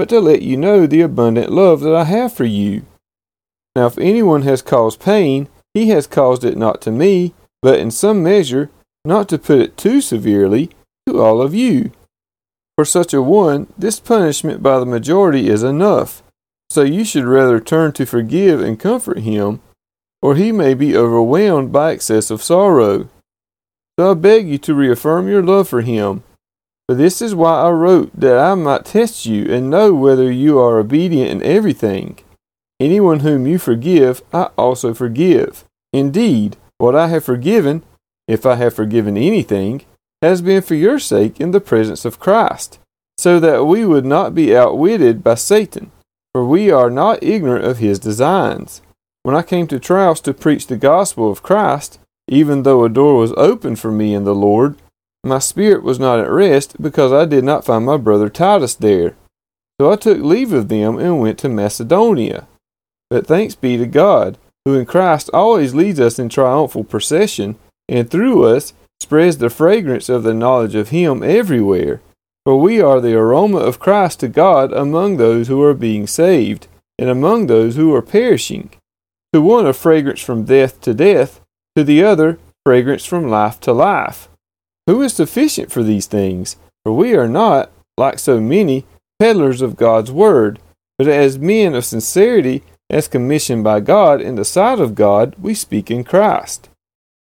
but to let you know the abundant love that I have for you. Now, if anyone has caused pain, he has caused it not to me, but in some measure, not to put it too severely, to all of you. For such a one, this punishment by the majority is enough. So you should rather turn to forgive and comfort him, or he may be overwhelmed by excessive sorrow. So I beg you to reaffirm your love for him. For this is why I wrote, that I might test you and know whether you are obedient in everything. Anyone whom you forgive, I also forgive. Indeed, what I have forgiven, if I have forgiven anything, has been for your sake in the presence of Christ, so that we would not be outwitted by Satan, for we are not ignorant of his designs. When I came to Troas to preach the gospel of Christ, even though a door was open for me in the Lord, my spirit was not at rest because I did not find my brother Titus there. So I took leave of them and went to Macedonia. But thanks be to God, who in Christ always leads us in triumphal procession, and through us spreads the fragrance of the knowledge of Him everywhere. For we are the aroma of Christ to God among those who are being saved, and among those who are perishing. To one a fragrance from death to death, to the other fragrance from life to life. Who is sufficient for these things? For we are not, like so many, peddlers of God's word, but as men of sincerity, as commissioned by God in the sight of God, we speak in Christ.